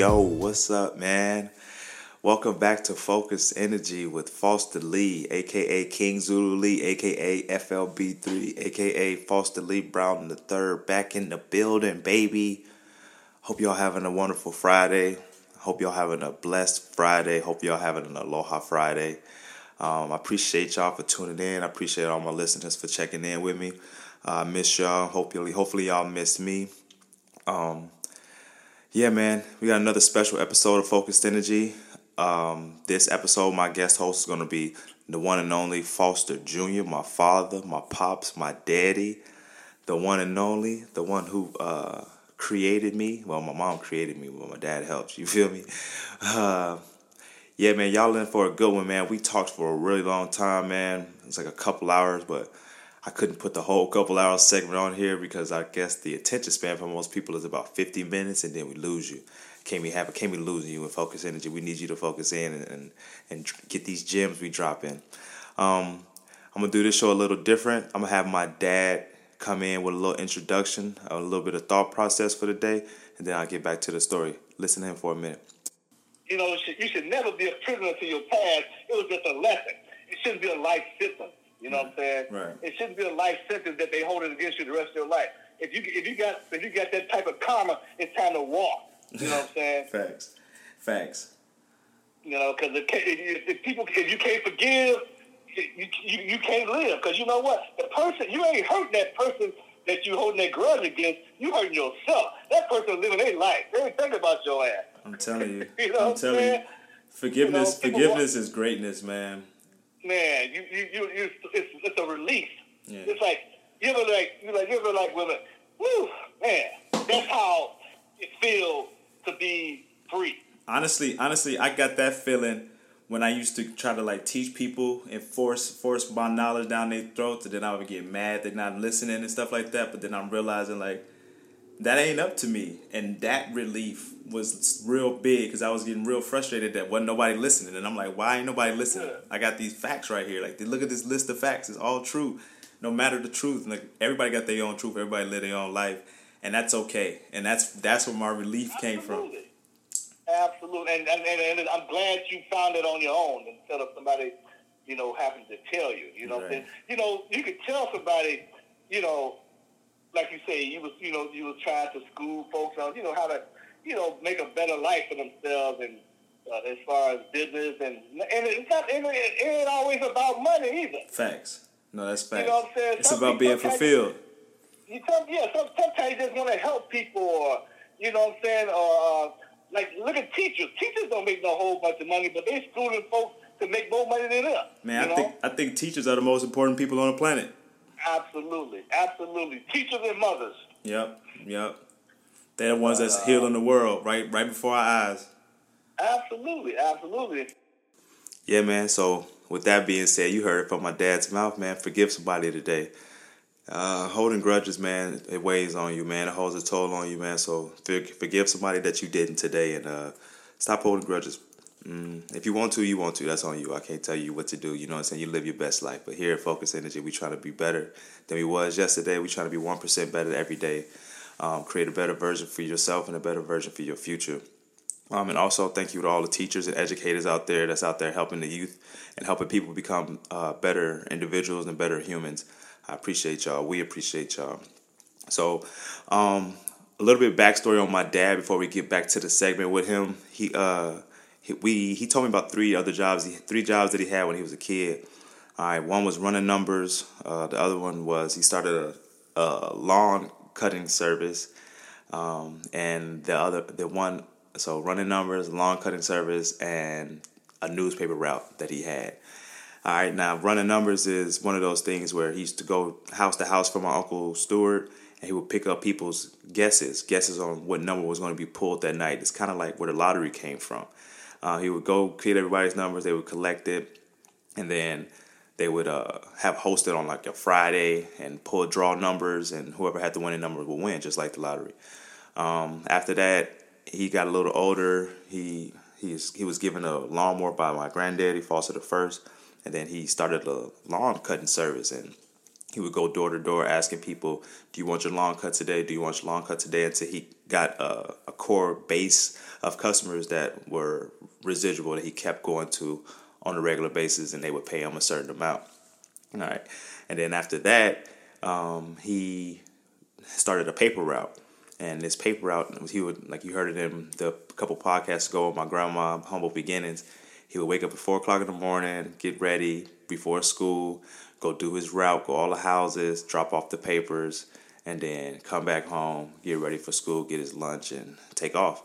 yo, what's up, man? Welcome back to Focus Energy with Foster Lee, aka King Zulu Lee, aka FLB3, aka Foster Lee Brown the third, back in the building, baby. Hope y'all having a wonderful Friday. Hope y'all having a blessed Friday. Hope y'all having an Aloha Friday. Um, I appreciate y'all for tuning in. I appreciate all my listeners for checking in with me. I uh, miss y'all. Hopefully, hopefully y'all miss me. Um, yeah, man, we got another special episode of Focused Energy. Um, this episode, my guest host is going to be the one and only Foster Jr., my father, my pops, my daddy, the one and only, the one who uh, created me. Well, my mom created me, but my dad helped. You feel me? Uh, yeah, man, y'all in for a good one, man. We talked for a really long time, man. It's like a couple hours, but I couldn't put the whole couple hours segment on here because I guess the attention span for most people is about 50 minutes and then we lose you. Can't be happen, can't be losing you in focus energy. We need you to focus in and, and, and get these gems we drop in. Um, I'm gonna do this show a little different. I'm gonna have my dad come in with a little introduction, a little bit of thought process for the day, and then I'll get back to the story. Listen to him for a minute. You know, you should never be a prisoner to your past. It was just a lesson. It shouldn't be a life sentence. You know what I'm saying? Right. It shouldn't be a life sentence that they hold it against you the rest of your life. If you if you got if you got that type of karma, it's time to walk. You know what I'm saying? Facts. Facts. You know, because if, if, if people if you can't forgive, you you, you can't live. Because you know what? The person you ain't hurting that person that you holding that grudge against. You hurting yourself. That person living their life. They ain't thinking about your ass. I'm telling you. you know I'm telling you. Forgiveness, you know, forgiveness want, is greatness, man man, you you, you, you it's, it's a release. Yeah. It's like you ever like you like you ever like women. Woo, man, that's how it feels to be free. Honestly, honestly, I got that feeling when I used to try to like teach people and force force my knowledge down their throats, and then I would get mad they're not listening and stuff like that. But then I'm realizing like that ain't up to me, and that relief was real big because I was getting real frustrated that wasn't nobody listening, and I'm like, why ain't nobody listening? Yeah. I got these facts right here. Like, look at this list of facts. It's all true, no matter the truth. Like, everybody got their own truth. Everybody live their own life, and that's okay. And that's that's where my relief Absolutely. came from. Absolutely, and, and, and, and I'm glad you found it on your own instead of somebody, you know, having to tell you. You know, right. you know, you could tell somebody, you know, like you say, you was, you know, you was trying to school folks on, you know, how to you know, make a better life for themselves and uh, as far as business and and it's not it, it ain't always about money either. Facts. No, that's facts. You know what I'm saying? It's some about being fulfilled. You, you some, yeah, some, sometimes you just want to help people, or you know what I'm saying, or uh, like look at teachers. Teachers don't make no whole bunch of money, but they're schooling folks to make more money than them. Man, I know? think I think teachers are the most important people on the planet. Absolutely, absolutely. Teachers and mothers. Yep, yep. They're the ones that's uh, healing the world right right before our eyes. Absolutely, absolutely. Yeah, man. So with that being said, you heard it from my dad's mouth, man. Forgive somebody today. Uh, holding grudges, man, it weighs on you, man. It holds a toll on you, man. So forgive somebody that you didn't today, and uh, stop holding grudges. Mm, if you want to, you want to. That's on you. I can't tell you what to do. You know what I'm saying? You live your best life. But here at Focus Energy, we try to be better than we was yesterday. We try to be one percent better every day um, create a better version for yourself and a better version for your future. Um, and also, thank you to all the teachers and educators out there that's out there helping the youth and helping people become uh, better individuals and better humans. I appreciate y'all. We appreciate y'all. So, um, a little bit backstory on my dad before we get back to the segment with him. He uh, he, we he told me about three other jobs. Three jobs that he had when he was a kid. All right, one was running numbers. Uh, the other one was he started a, a lawn cutting service, um, and the other the one so running numbers, lawn cutting service, and a newspaper route that he had. All right, now running numbers is one of those things where he used to go house to house for my uncle Stewart, and he would pick up people's guesses, guesses on what number was going to be pulled that night. It's kind of like where the lottery came from. Uh, he would go get everybody's numbers, they would collect it, and then they would uh, have hosted on like a Friday and pull draw numbers, and whoever had the winning number would win, just like the lottery. Um, after that, he got a little older. He he's he was given a lawnmower by my granddaddy, Foster the first, and then he started a lawn cutting service. And he would go door to door asking people, "Do you want your lawn cut today? Do you want your lawn cut today?" Until he got a, a core base of customers that were residual that he kept going to on a regular basis, and they would pay him a certain amount. All right, and then after that, um, he started a paper route. And this paper route, he would like you heard it in the couple podcasts ago. My grandma, humble beginnings. He would wake up at four o'clock in the morning, get ready before school, go do his route, go all the houses, drop off the papers, and then come back home, get ready for school, get his lunch, and take off.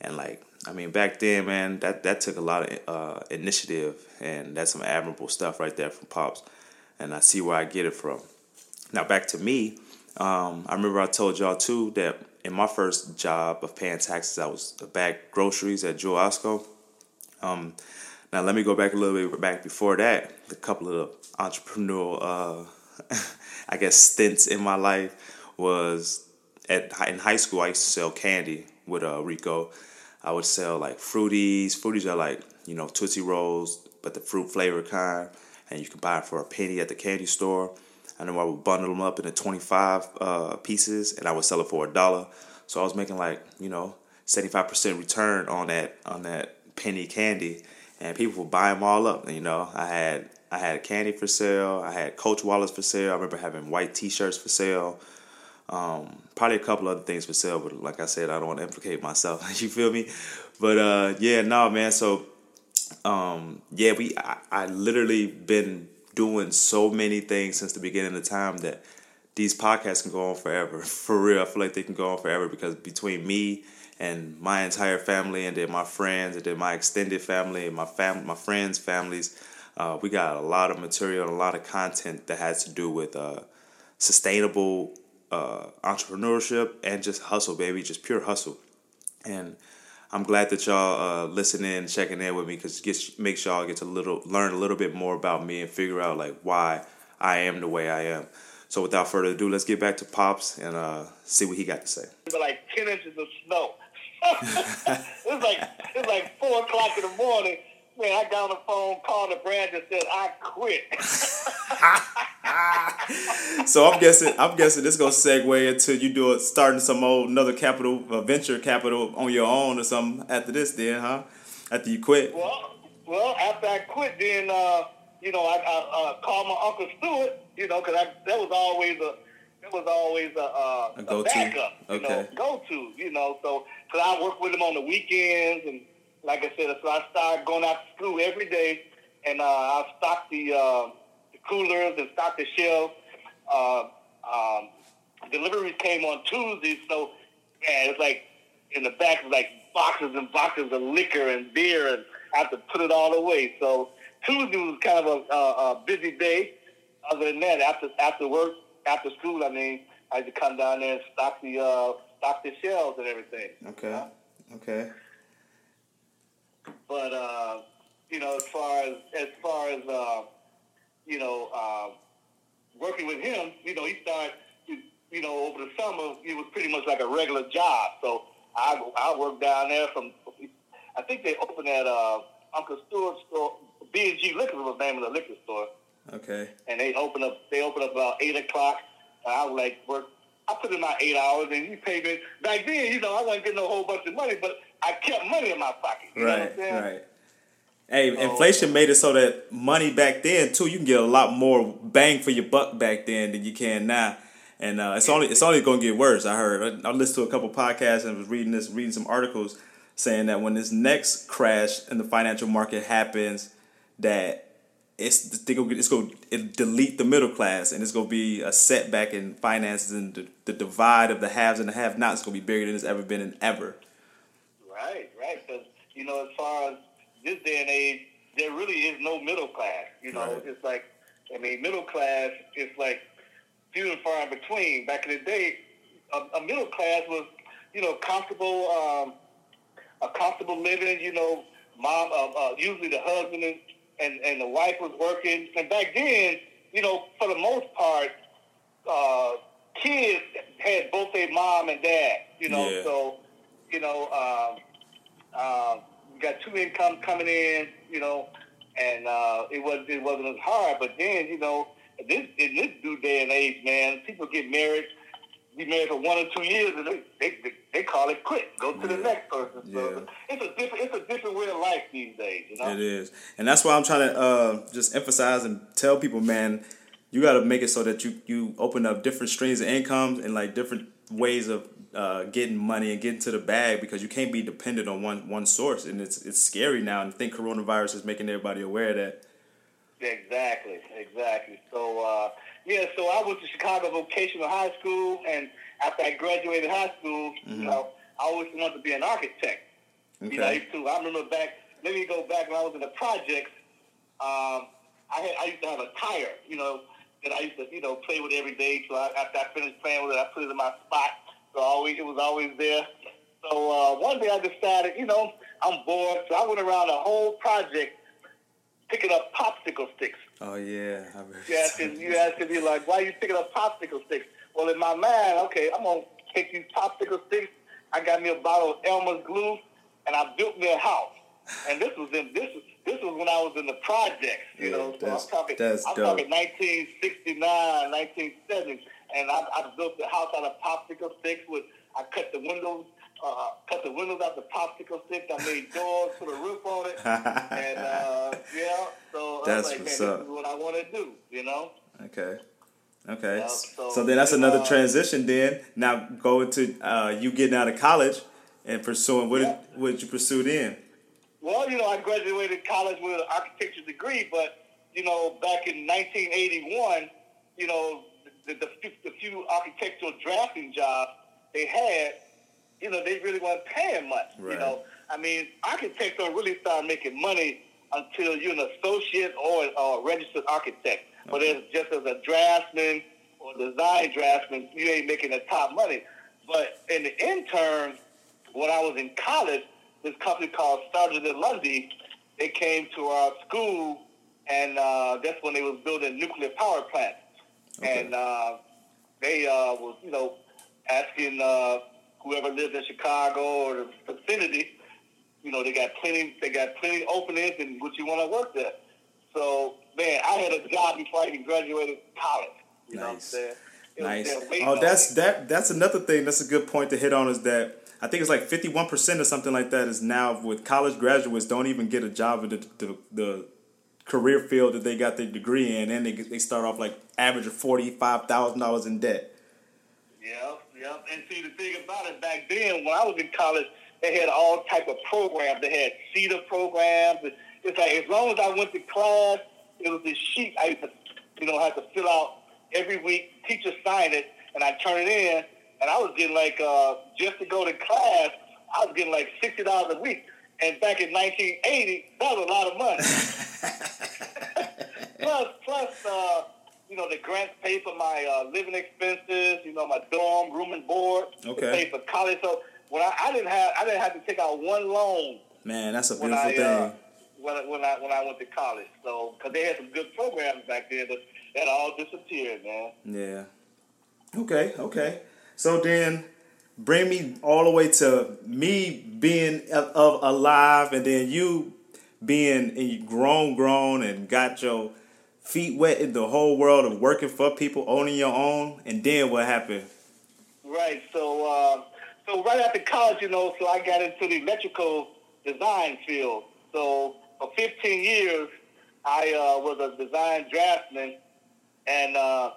And like, I mean, back then, man, that that took a lot of uh, initiative, and that's some admirable stuff right there from pops. And I see where I get it from. Now back to me. Um, I remember I told y'all too that in my first job of paying taxes, I was bag groceries at Jewel-Osco. Um, now let me go back a little bit back before that. A couple of entrepreneurial, uh, I guess, stints in my life was at in high school. I used to sell candy with uh, Rico. I would sell like fruities. Fruities are like you know tootsie rolls, but the fruit flavor kind, and you can buy it for a penny at the candy store. I know I would bundle them up into 25 uh, pieces and I would sell it for a dollar. So I was making like, you know, 75% return on that on that penny candy and people would buy them all up. You know, I had I had candy for sale, I had Coach wallets for sale. I remember having white T-shirts for sale. Um, probably a couple other things for sale, but like I said, I don't want to implicate myself. you feel me? But uh, yeah, no, man. So um, yeah, we I, I literally been doing so many things since the beginning of time that these podcasts can go on forever. For real, I feel like they can go on forever because between me and my entire family, and then my friends, and then my extended family, and my fam, my friends' families, uh, we got a lot of material and a lot of content that has to do with uh, sustainable uh, entrepreneurship and just hustle, baby, just pure hustle. And I'm glad that y'all uh, listening, checking in with me, because it makes y'all get to little learn a little bit more about me and figure out like why I am the way I am. So without further ado, let's get back to pops and uh, see what he got to say. like ten inches of snow. It's like it's like four o'clock in the morning. Man, I got on the phone, called the branch, and said I quit. so I'm guessing I'm guessing this gonna segue into you do it starting some old another capital uh, venture capital on your own or something after this then, huh? After you quit. Well, well, after I quit, then uh, you know I, I uh, called my uncle Stewart, you know, because that was always a that was always a, uh, a, a backup, you okay. know, go to, you know. So, cause I work with him on the weekends, and like I said, so I started going out to school every day, and uh, I stocked the uh, coolers and stocked the shelves. Uh, um, deliveries came on Tuesdays, so man, it's like in the back was like boxes and boxes of liquor and beer, and I had to put it all away. So Tuesday was kind of a, a, a busy day. Other than that, after after work, after school, I mean, I had to come down there and stock the uh, stock the shelves and everything. Okay. Uh, okay. But uh, you know, as far as as far as uh, you know, uh, working with him, you know, he started, you know, over the summer, it was pretty much like a regular job. So I, I worked down there from, I think they opened at uh, Uncle Stewart's store. B&G Liquor was the name of the liquor store. Okay. And they opened up, they opened up about 8 o'clock. I was like, work, I put in my eight hours and he paid me. Back then, you know, I wasn't getting a whole bunch of money, but I kept money in my pocket. You know what I'm saying? Right, right. Hey, oh. inflation made it so that money back then too, you can get a lot more bang for your buck back then than you can now. And uh, it's only it's only going to get worse. I heard I, I listened to a couple podcasts and was reading this reading some articles saying that when this next crash in the financial market happens, that it's they go it's going to delete the middle class and it's going to be a setback in finances and the, the divide of the haves and the have-nots is going to be bigger than it's ever been in ever. Right, right. Because you know, as far as this day and age, there really is no middle class. You know, right. it's like, I mean, middle class is like few and far in between. Back in the day, a, a middle class was, you know, comfortable, um, a comfortable living. You know, mom, uh, uh, usually the husband and, and and the wife was working. And back then, you know, for the most part, uh, kids had both their mom and dad. You know, yeah. so you know. Um, uh, got two incomes coming in, you know, and uh, it was it wasn't as hard. But then, you know, this in this new day and age, man, people get married, be married for one or two years, and they they, they call it quit. Go to yeah. the next person. So yeah. it's a different it's a different way of life these days. You know? It is, and that's why I'm trying to uh, just emphasize and tell people, man, you got to make it so that you you open up different streams of income and like different ways of uh, getting money and getting to the bag because you can't be dependent on one one source, and it's it's scary now. And I think coronavirus is making everybody aware of that. Exactly, exactly. So uh, yeah, so I went to Chicago Vocational High School, and after I graduated high school, mm-hmm. you know, I always wanted to be an architect. Okay. You know, I, used to, I remember back. Let me go back when I was in the projects. Um, I had I used to have a tire, you know, that I used to you know play with every day. So I, after I finished playing with it, I put it in my spot. So always it was always there. So uh, one day I decided, you know, I'm bored. So I went around the whole project picking up popsicle sticks. Oh yeah. You asking you asking me like, why are you picking up popsicle sticks? Well, in my mind, okay, I'm gonna take these popsicle sticks. I got me a bottle of Elmer's glue, and I built me a house. And this was in this this was when I was in the projects, you yeah, know. So I'm talking I'm dope. talking 1969, 1970, and I, I built the house out of popsicle sticks with I cut the windows uh, cut the windows out the popsicle sticks. I made doors, put a roof on it, and uh, yeah. So that's like, what's up. This is what I want to do. You know. Okay. Okay. Yeah, so, so, then that's another uh, transition. Then now going to uh, you getting out of college and pursuing what yeah. did, what did you pursue then? Well, you know, I graduated college with an architecture degree, but you know, back in 1981, you know, the, the, the few architectural drafting jobs they had you know, they really weren't paying much. Right. You know, I mean, architects don't really start making money until you're an associate or, a registered architect. Okay. But as just as a draftsman or design draftsman, you ain't making the top money. But in the intern, when I was in college, this company called Sargent and Lundy, they came to our school, and uh, that's when they was building nuclear power plants. Okay. And uh, they uh, was, you know, asking uh, whoever lives in Chicago or the vicinity, you know, they got plenty. They got plenty openings, and what you want to work there. So, man, I had a job before I even graduated college. You nice. know what I'm saying? nice. Oh, that's that. That's another thing. That's a good point to hit on. Is that I think it's like fifty one percent or something like that is now with college graduates don't even get a job in the, the, the career field that they got their degree in, and they they start off like average of forty five thousand dollars in debt. Yeah, Yep. And see, the thing about it, back then, when I was in college, they had all type of programs. They had CETA programs. It's like as long as I went to class, it was this sheet I used to, you know, had to fill out every week. Teacher signed it, and I turn it in. And I was getting like uh, just to go to class, I was getting like sixty dollars a week. And back in 1980, that was a lot of money. plus, plus, uh, you know, the grants pay for my uh, living expenses, you know, my dorm, room and board. Okay. Pay for college. So when I, I didn't have, I didn't have to take out one loan. Man, that's a beautiful I, thing. Uh, when, I, when I when I went to college, so because they had some good programs back then, but that all disappeared, man. Yeah. Okay. Okay. So then, bring me all the way to me being of alive, and then you being grown, grown, and got your feet wet in the whole world of working for people, owning your own, and then what happened? Right. So, uh, so right after college, you know, so I got into the electrical design field. So for 15 years, I uh, was a design draftsman, and uh,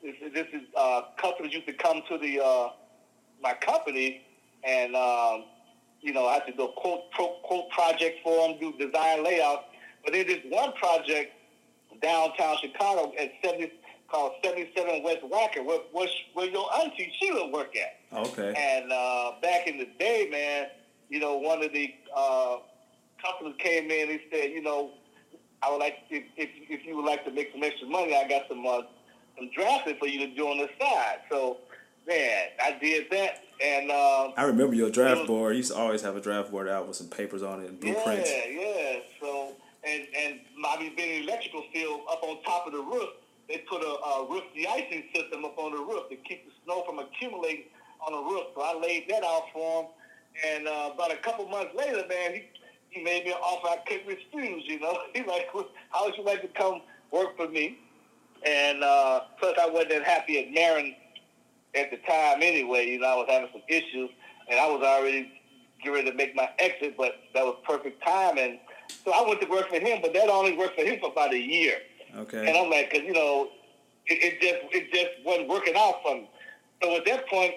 this, this is uh, customers used to come to the uh, my company, and um, you know, I had to do quote quote project for them, do design layouts. But then this one project downtown Chicago at 70, called 77 West Wacker, where, where, where your auntie Sheila work at. Okay. And uh, back in the day, man, you know, one of the uh, customers came in. He said, you know, I would like if, if if you would like to make some extra money, I got some uh, some drafting for you to do on the side. So, man, I did that, and uh, I remember your draft was, board. You used to always have a draft board out with some papers on it and blueprints. Yeah, yeah. So and and Bobby being electrical field up on top of the roof, they put a, a roof de-icing system up on the roof to keep the snow from accumulating on the roof. So I laid that out for him, and uh, about a couple months later, man, he he made me an offer I couldn't refuse. You know, he's like, "How would you like to come work for me?" And uh, plus, I wasn't that happy at Marin at the time anyway. You know, I was having some issues, and I was already getting ready to make my exit, but that was perfect time. So I went to work for him, but that only worked for him for about a year. Okay. And I'm like, because you know, it, it just it just wasn't working out for me. So at that point,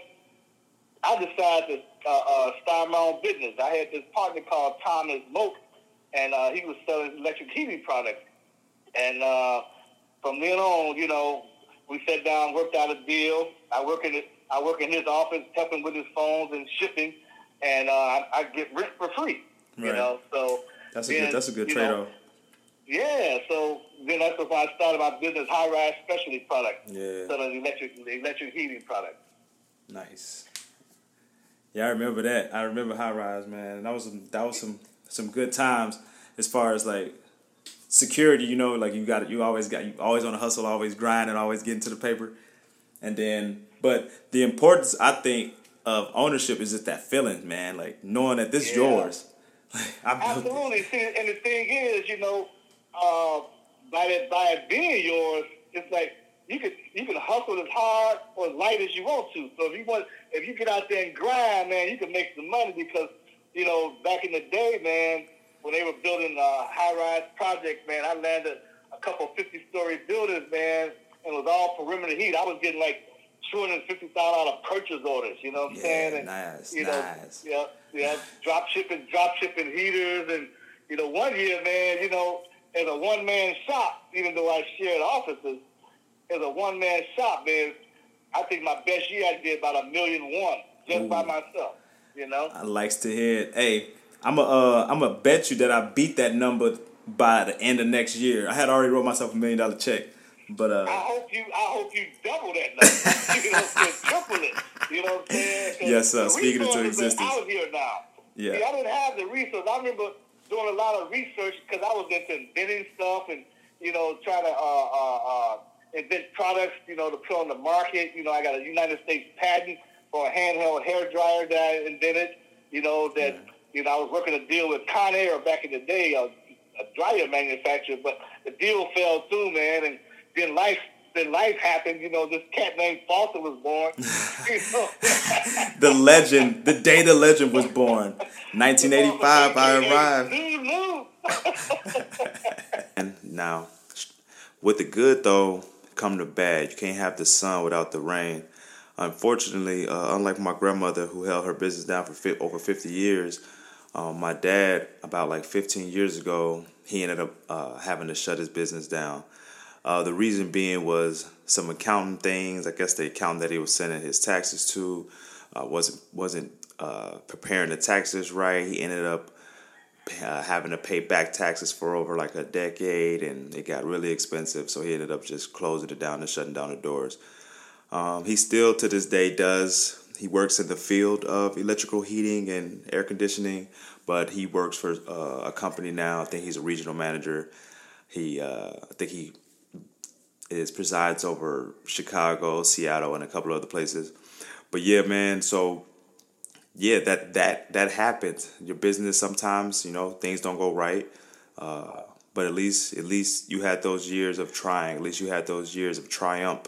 I decided to uh, uh, start my own business. I had this partner called Thomas Moak, and uh, he was selling electric TV products. And uh, from then on, you know, we sat down, worked out a deal. I work in. I work in his office, helping with his phones and shipping, and uh, I, I get rent for free. Right. You know, that's a then, good that's a good trade off. Yeah, so then that's when I started my business, High Rise Specialty product, Yeah, selling electric electric heating product. Nice. Yeah, I remember that. I remember High Rise, man. That was some, that was some some good times as far as like security. You know, like you got you always got you always on a hustle, always grinding, always getting to the paper, and then but the importance I think of ownership is just that feeling, man. Like knowing that this yeah. yours. Absolutely. See, and the thing is, you know, uh, by it by it being yours, it's like you can you can hustle as hard or as light as you want to. So if you want, if you get out there and grind, man, you can make some money because you know back in the day, man, when they were building uh, high rise projects, man, I landed a couple fifty story buildings, man, and it was all perimeter heat. I was getting like two hundred fifty thousand dollar purchase orders. You know what I'm yeah, saying? And, nice, you know, nice. Yeah, yeah, drop shipping, drop shipping heaters, and you know, one year, man, you know, as a one man shop, even though I shared offices, as a one man shop, man, I think my best year I did about a million one just Ooh. by myself. You know, I likes to hear it. Hey, I'm a uh, I'm a bet you that I beat that number by the end of next year. I had already wrote myself a million dollar check. But uh, I hope you, I hope you double that number. you know, triple it. You know what I'm saying? Yes, sir. Speaking into existence. Out here now. Yeah. See, I didn't have the resources. I remember doing a lot of research because I was into inventing stuff and you know trying to uh, uh, uh, invent products. You know, to put on the market. You know, I got a United States patent for a handheld hair dryer that I invented. You know that. Yeah. You know, I was working a deal with Conair back in the day, a, a dryer manufacturer, but the deal fell through, man, and then life then life happened. You know, this cat named Foster was born. the legend, the day the legend was born, 1985. I arrived. and now, with the good though, come the bad. You can't have the sun without the rain. Unfortunately, uh, unlike my grandmother who held her business down for fi- over 50 years, um, my dad, about like 15 years ago, he ended up uh, having to shut his business down. Uh, the reason being was some accounting things. I guess the accountant that he was sending his taxes to uh, wasn't wasn't uh, preparing the taxes right. He ended up uh, having to pay back taxes for over like a decade, and it got really expensive. So he ended up just closing it down and shutting down the doors. Um, he still to this day does. He works in the field of electrical heating and air conditioning, but he works for uh, a company now. I think he's a regional manager. He, uh, I think he is presides over Chicago, Seattle, and a couple other places. But yeah, man. So yeah, that that that happens. Your business sometimes, you know, things don't go right. Uh, but at least at least you had those years of trying. At least you had those years of triumph.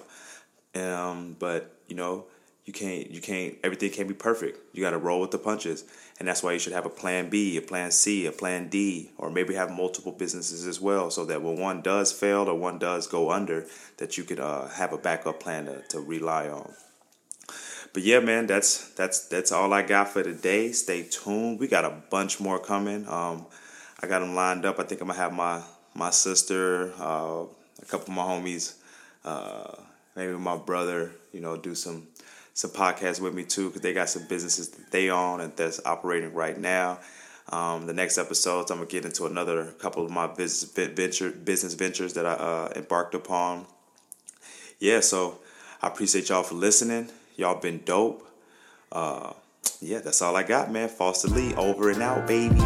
Um, but you know, you can't you can't everything can't be perfect. You got to roll with the punches, and that's why you should have a plan B, a plan C, a plan D, or maybe have multiple businesses as well, so that when one does fail or one does go under, that you could uh, have a backup plan to, to rely on. But yeah, man, that's that's that's all I got for today. Stay tuned. We got a bunch more coming. Um, I got them lined up. I think I'm gonna have my my sister, uh, a couple of my homies, uh, maybe my brother. You know, do some some podcasts with me too because they got some businesses that they own and that's operating right now. Um, the next episodes, I'm gonna get into another couple of my business venture business ventures that I uh, embarked upon. Yeah, so I appreciate y'all for listening. Y'all been dope. Uh, yeah, that's all I got, man. Foster Lee, over and out, baby.